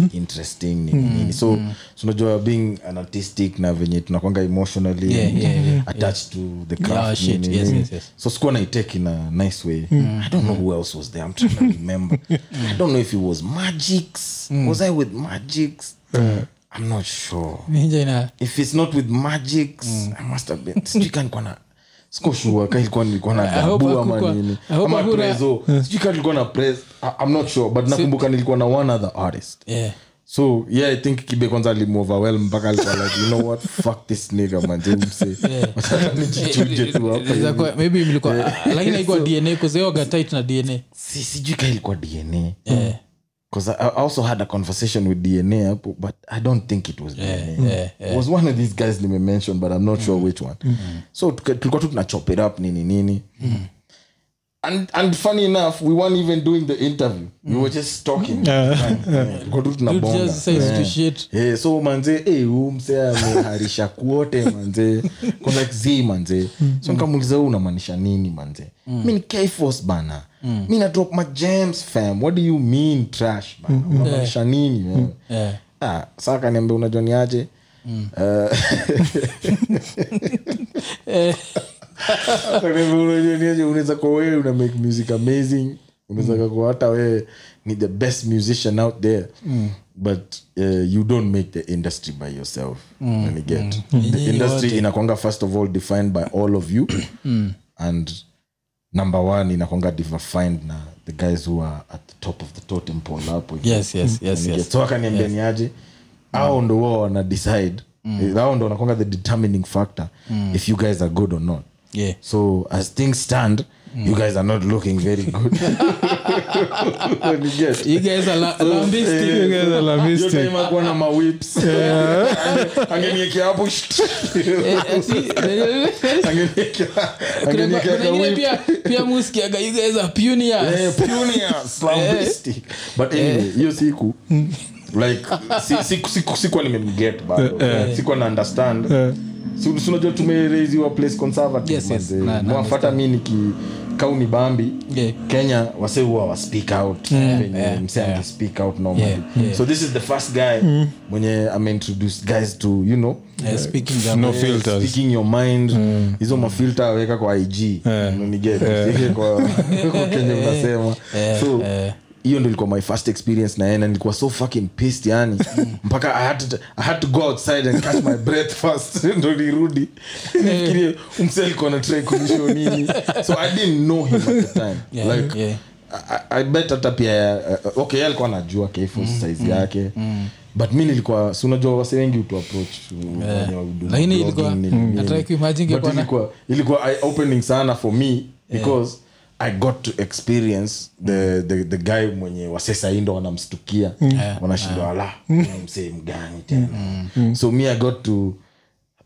ni mm. nini. So mm. unajua being an artistic na venye tunakwanga emotionally Yeah, yeah, yeah, attached to the Yeah, shit. Yes, yes, yes. so sikuwa naitake in a nice way. I don't know who else was there i'm trying to remember. I don't know if it was magics was i with magics i'm not sure. If it's not with magics i must have been sijui ka nilikuwa na siko sure nilikuwa na gabu ama nini. Ama prezo. Sijui ka nilikuwa na pres i'm not sure but nakumbuka nilikuwa na one other artist. Yeah. So yeah i think kibe kwanza alimuoverwhelm mpaka alikuwa like you know what? Fuck this nigga man. Mse tu hapa. Maybe mlikuwa lakini haikuwa dna kuzeoga tight na dna si sijui ka ilikuwa dna because I, also had a conversation with dna but i don't think it was dna yeah, it was one of these guys nime mentioned, but i'm not sure which one. So tuka- tulikuwa tu it up nini nini and, and funny enough we weren't even doing the interview. We were just talking. Eh, so manze eh, huu ameharisha kuote manze. Like manze. So nkamuliza huu unamaanisha nini manze? Mi ni kfos bana. Mi na drop my jams fam. What do you mean trash bana? Unamaanisha nini? Yeah. ah, saa kaniambia unajoniaje ni aje Eh, akaniambia, "Unajua ni aje, unaweza kuwa wewe una make music amazing. Unaweza kuwa hata wewe ni the best musician out there. But uh, you don't make the industry by yourself. Mm. get. The industry inakwanga first of all defined by all of you. And number one inakwanga defined na the guys who are at the top of the totem pole hapo. Yes, yes, yes, yes. so akaniambia ni aje au ndo wao wana decide. Au ndo wanakwanga the determining factor if you guys are good or not Yeah. so as things stand you guys are not looking very good You guys are la- lambistic. Eh, You guys are lambistic. hiyo time hakuwa na mawips angeniekea hapo Eh, angeniekea pia pia muskiaga you guys are pioneers. Eh, pioneers, lambistic. but anyway hiyo siku like si- siku- siku- sikuwa nimemget bado. Sikuwa na understand. Si- si tumereiziwa place conservative Yes, yes. Na- na mwafata mi niki kauni bambi Yeah. kenya wase huwa wa speak out. Yeah, mse yeah. speak out normally. Yeah, yeah. so this is the first guy mwenye ameintroduce guys to you know Eh, speaking of- No Eh, filters. speaking your mind. Hizo mafilta weka kwa ig? Usiweke kwa kwa kenye unasema. So hiyo ndo ilikuwa my first experience na yeye na nilikuwa so fucking pissed yani. Mpaka I had, to, i had to go outside and catch my breath first ndo nirudi. Nifikirie umse alikuwa na try kunisho nini. So i didn't know him at the time. Yeah, like yeah. I, I bet hata pia uh, okay alikuwa anajua kfo size yake. but mi nilikuwa si unajua wase wengi utu approach uh, blogging, ilikuwa- opening sana for me because i got to experience the, the, the guy mwenye wasesa indo wanamstukia. Wanashindwa ala msee mgani tena. So me i got to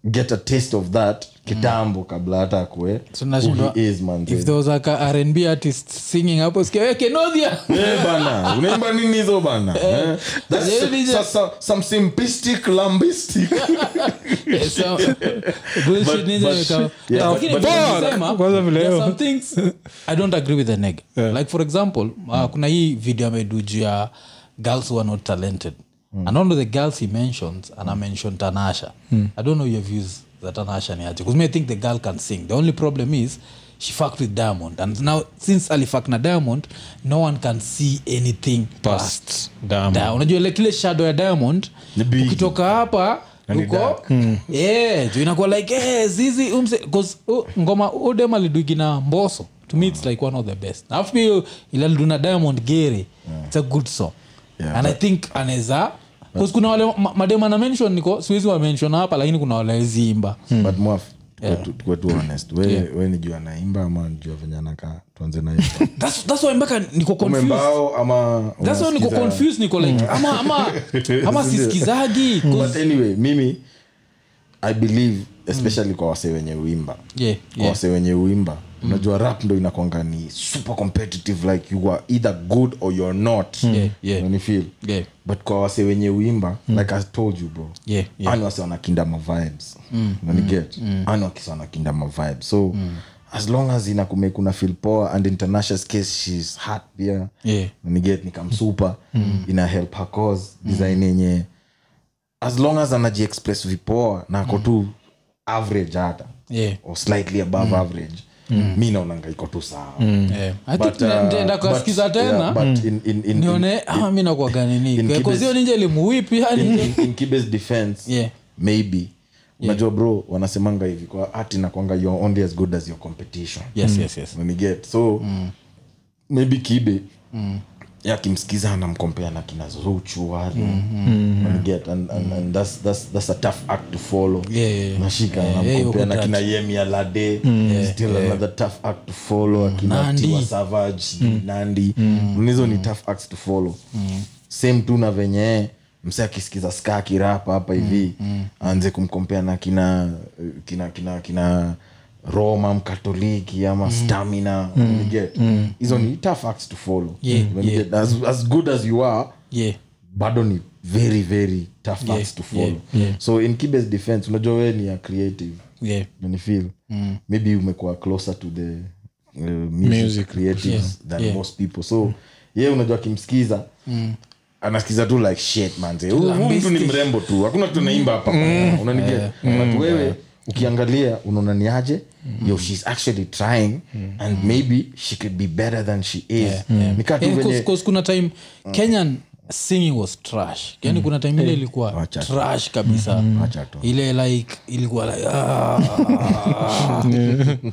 get a taste of that kitambo kabla hata akue So who nashindwa, he is man if there was like a rnb artist singing hapo sikia "Hey, Kenodia!" Bana unaimba nini hizo bana? Eh, that's DJ. so- so- some simplistic lambistic. Eh, so- bullshit But- ninja but- imeka- yeah, Lakini but- vile Kwanza vile there are yo. some things i don't agree with the neg. Like for example uh, kuna hii video amedu girls who are not talented. And one of the girls he mentions and i mentioned tanasha. I don't know your views that tanasha ni because me i think the girl can sing. The only problem is she fucked with diamond. And now since alifak na diamond no one can see anything past past Diamond. Da- unajua ile kile shadow ya diamond ukitoka hapa uko yeah, juu inakuwa like hey, zizi umse cause uh, ngoma udem alidugi na mboso to me it's like one of the best. Alafu pia ile diamond gere it's a good song. Yeah, and i think anaweza cause kuna wale ma- ana mention niko siwezi wa mention hapa lakini kuna wale hawezi imba but mwaf tukwe tu honest. We, we ni juu ama juu venye anakaa? Tuanze na that's, that's why mpaka niko confused. umembao ama that's why niko confused niko like ama ama ama sisikizagi but anyway mimi i believe especially kwa wase wenye uimba yeah, kwa wase wenye uimba unajua rap ndo inakwanga ni super competitive like you are either good or you're not. Yeah, yeah. unanifeel Yeah. but kwa wase wenye uimba like i told you bro. Yeah, yeah. ani wase wanakinda mavibes unaniget ani wakisa wanakinda mavibes so as long as inakumake una feel poa and in case she's hot pia Yeah. niget nikamsupa ina help her cause design yenye. As long as anajiexpress vipoa nako ako tu average hata. Yeah. or slightly above average mi naonanga iko tu sawa. Yeah. I uh, nitaenda tena? yeah, but in- in- in- nione ama mi nakwaga in nini Kibes- kozio ninje limuwipi Yeah. maybe. Unajua bro wanasemanga hivi kwa art inakwanga youare only as good as your competition. Yes yes yes. Get? So maybe kibe yakimsikiza anamkompea na kina zuchu wale. Unaniget? and, and, and that's, that's, that's a tough act to follow. Yeah, yeah, yeah. nashika Yeah, yeah, anamkompea na kina touch. yemi alade. Still another tough act to follow. Akina Nandi. tiwa savage nandi. Hizo ni tough acts to follow. Same tu na venye mse akisikiza ska kirapa hapa hivi aanze kumkompea na kina kina kina kina roma mkatoliki ama stamina. Unaniget? hizo ni tough acts to follow. Yeah, Unaniget? as, as good as you are yeah. bado ni very very tough Yeah, acts to follow. yeah, yeah. so in kibes defense unajua wee ni a creative. Yeah. Nanifeel mm. maybe umekuwa closer to the uh, music, Music. creatives Yeah, than yeah. most people. So ye unajua akimsikiza mm. anasikiza tu like shit manze mtu ni mrembo tu hakuna kitu naimba hapa unaniget? But wewe ukiangalia unaona ni aje yo she's actually trying and maybe she could be better than she is. Nikaa tu Yeah, venye 'cause- kuna time kenyan singing was trash. Yani kuna time ile ilikuwa Wacha trash kabisa. Mm. ile like ilikuwa like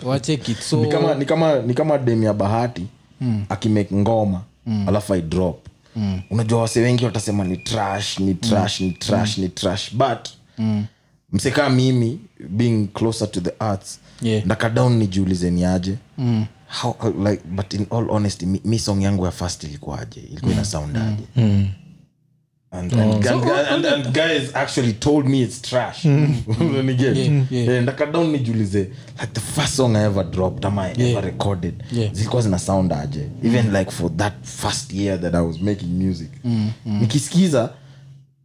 wachekit so ni kama ni kama ni kama dem ya bahati mm. akimake ngoma mm. alafu aidrop mm. unajua wase wengi watasema ni trash ni trash ni trash ni trash. But mm. Msekaa mimi being closer to the arts Yeah. ndakadown nijiulize ni aje? Mm. How, how, like, but in all honesty mi, mi song yangu ya fast ilikuwaje ilikuwa ina sound aje? And, and, and, and, and guys actually told me it's trash? Yeah, yeah. Eh, ndakadown nijulize like the first song i ever dropped ama i ever recorded Yeah. zilikuwa zina sound aje? Even like for that first year that i was making music. Nikisikiza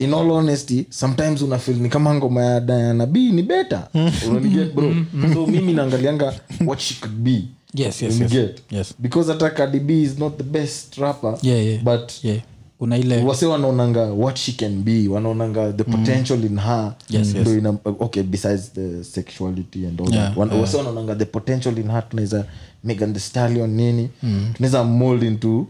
in all honesty sometimes unafil ni kama ngoma ya diana b ni beta unaniget bro? So mimi naangalianga what she could be. Yes, yes, yes. Unaniget? Yes. because hata kadib is not the best rapper Yeah, yeah. but yeah. Kuna ile wase wanaonanga what she can be wanaonanga the potential in her. Yes, yes. ina, okay besides the sexuality and all Yeah, that. Wan- wase wanaonanga the potential in her tunaweza megan the stallion nini. Tunaweza mold into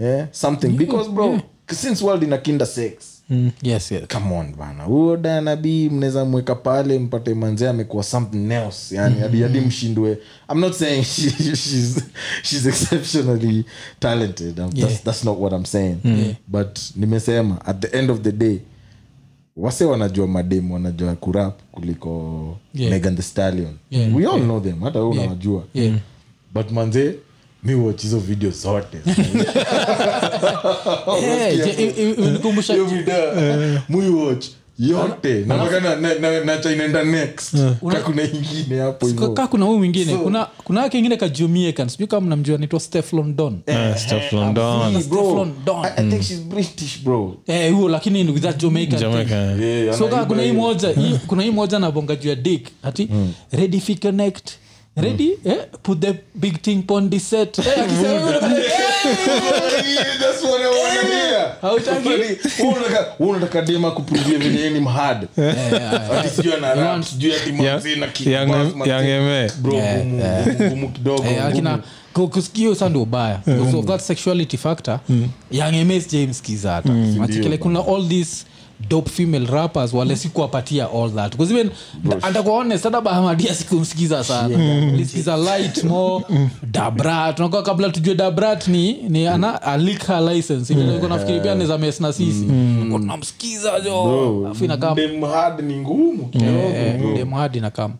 yeah, something. Because bro since world inakinda sex mm, yes yes. Come on bana. Huo Diana B mnaweza mweka pale mpate manzee amekuwa something else. Yani hadi mshindwe. I'm not saying she, she's, she's exceptionally talented. Um, Yeah. that's, that's not what i'm saying. But nimesema at the end of the day wase wanajua mademu wanajua kurap kuliko Yeah. megan the stallion. Yeah. we all know them hata we unawajua. Yeah. but manzee mi watch hizo video zote. Eh, mui watch yote. Na mpaka na- na- na- nacha inaenda next. Ka kuna ingine hapo ka kuna huyu mwingine. Kuna kuna wake ingine kajumiekan sijui kama mnamjua naitwa steflon don Steph London. Bro, Steflon Don. I, I think she's british bro. Eh, huo lakini with that Jamaica. Yeah, so kaa kuna hii moja kuna hii moja nabonga juu ya dik ati ready fi connect ready? Eh, put the big thing pon diset unataka- dema kupruvia venye mhad ati sijui ana rap, want- sijui ati manzi na kick Young- bars, manzi. Young M.A. Bro, ngumu, ngumu, ngumu kidogo Eh, akina ngumu. ku- kusikia sa ndio ubaya. Of that sexuality factor ms james kiza hata. Achikile kuna all these dope female rappers wale sikuwapatia all that. Because even atakuwa honest hata bahamadia sikumsikiza sana. Lisikiza light more. Dabrat tunakuwa kabla tujue dabrat ni, ni ana alik license. Ile niko nafikiri pia neza mes na sisi. Tunamsikiza jo. Afu inakaa dem hard ni ngumu kidogo, bro. demhad inakam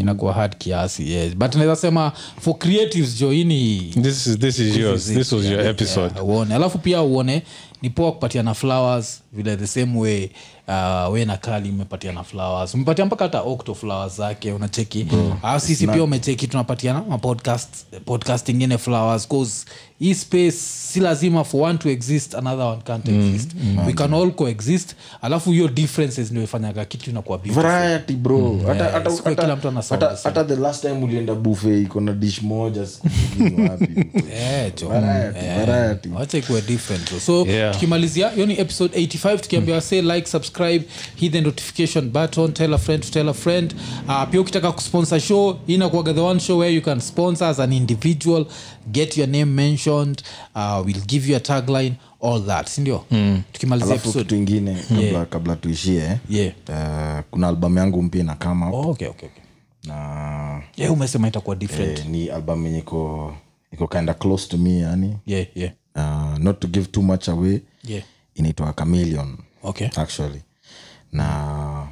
inakuwa hard kiasi yes. but naweza sema for creatives jo This is this is yours. This was your episode. Yeah, uone. Alafu pia uone ni poa kupatiana flowers vile the same way uh, we na kali mmepatiana flowers. Umepatia mpaka hata octo flowers zake unacheki. Au sisi pia umecheki tunapatiana mapodcast podcast ingine flowers cause hii space si lazima for one to exist another one can't exist. we can all coexist alafu hiyo differences ndio ifanyaga kitu inakuwa variety bro. Hata, hata, hata, kila mtu ana hata, the hata the last time ulienda buffet iko na dish moja Eh, jo. variety, variety. wacha ikuwe different so, so Yeah. tukimalizia hiyo ni episode 85 tukiambia say like subscribe hit the notification button tell a friend to tell a friend. Uh, pia ukitaka kusponsor show hii inakuwaga the one show where you can sponsor as an individual get your name mentioned uh, we'll give you a tagline all that sindio mm. episode ingine kabla, kabla tuishie yeah. uh, kuna albamu yangu mpya na kama oh, okay, okay, okay. na yeah, umesema itakuwa different eh, ni album yenye iko iko kinda close to me yani yeah, yeah, uh, not to give too much away yeah. inaitwa chameleon okay actually na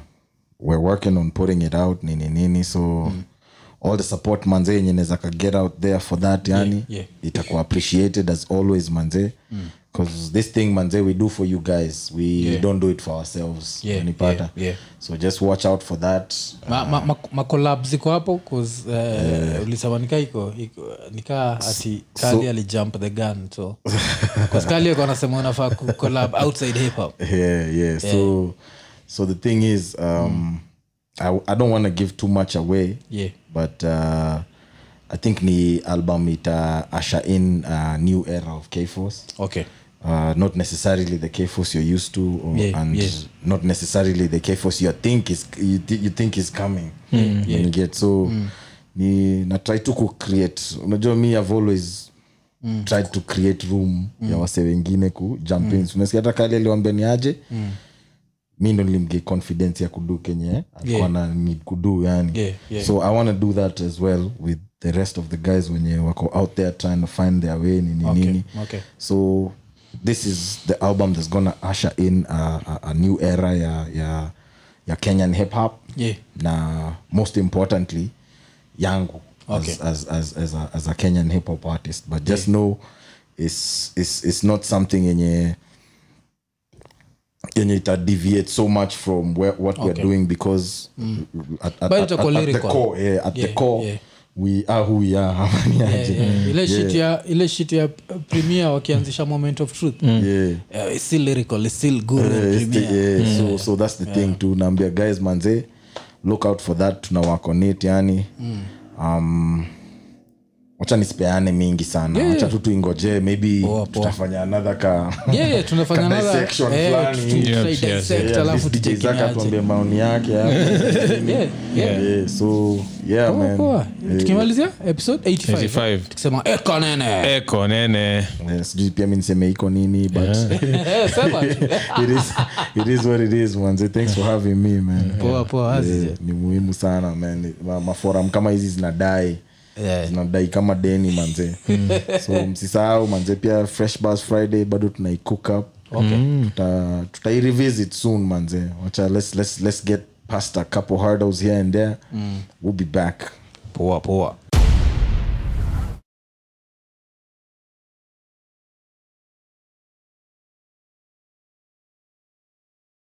we're working on putting it out nini nini so mm. All the support manze yenye naweza ka get out there for that yani yeah. itakuwa appreciated as always manze. Because this thing manze we do for you guys we Yeah. don't do it for ourselves Yeah, Unanipata? yeah, yeah. so just watch out for that. Ma, ma, ma, ziko hapo 'cause, uh, ulisema nika iko, nikaa ati kali alijump the gun so. 'cause kali alikuwa anasema unafaa kucolab outside hip hop. Yeah yeah so so the thing is um I, I don't want to give too much away. Yeah but uh, i think ni album ita usher in a new era of k-force. Okay. Uh, not necessarily the k-force you're used to or, Yeah, and yeah. not necessarily the k-force you think is you, th- you think is coming. When you get so ni na try to create unajua me i've always tried to create room ya wase wengine ku jump in. Unasikia hata kali aliwambia ni aje mi ndo nilimge confidence ya kudu kenye alikuwa Yeah. na need kudu yani Yeah, yeah. so i want to do that as well with the rest of the guys wenye wako out there trying to find their way nini Okay, nini okay. so this is the album that's gonna usher in a, a, a new era ya, ya, ya kenyan hip hop Yeah. na most importantly yangu Okay. as, as, as, as, a, as a kenyan hip hop artist but just know it's, it's, it's not something yenye yenye itadiviate so much from where, what okay. weare doing because at, at, at, at, at the core, yeah, at the core yeah. we are who we are hamaniaje. Yeah, yeah. ile shit ya ile shit ya premier wakianzisha moment of truth yeah. Uh, it's still lyrical it's still good uh, it's the- yeah. yeah, so, so that's the thing tu naambia guys manze look out for that tuna work on it yani um, wacha nisipeane mingi sana Yeah, wacha tu tuingoje maybe Poa, poa. tutafanya another ka yeah, tunafanya another- eh, fulani. Yes, yes, alafu tuambie maoni yake hapo. Yeah, yeah. yeah, so yeah Poa, man poa. tukimalizia episode 85 85. tukisema eko nene Eko nene. Yeah, sijui pia mi niseme iko nini but sema it, is, it is what it is manze thanks for having me man poa poa Yeah, ni muhimu sana man Ma- maforum kama hizi zinadai Yeah. zinadai kama deni manze. So msisahau manze pia fresh bus friday bado tunaikook up Okay. tuta, tutairevisit soon manze. Wacha let's, let's, let's get past a couple hurdles here and there. We'll be back. Poa poa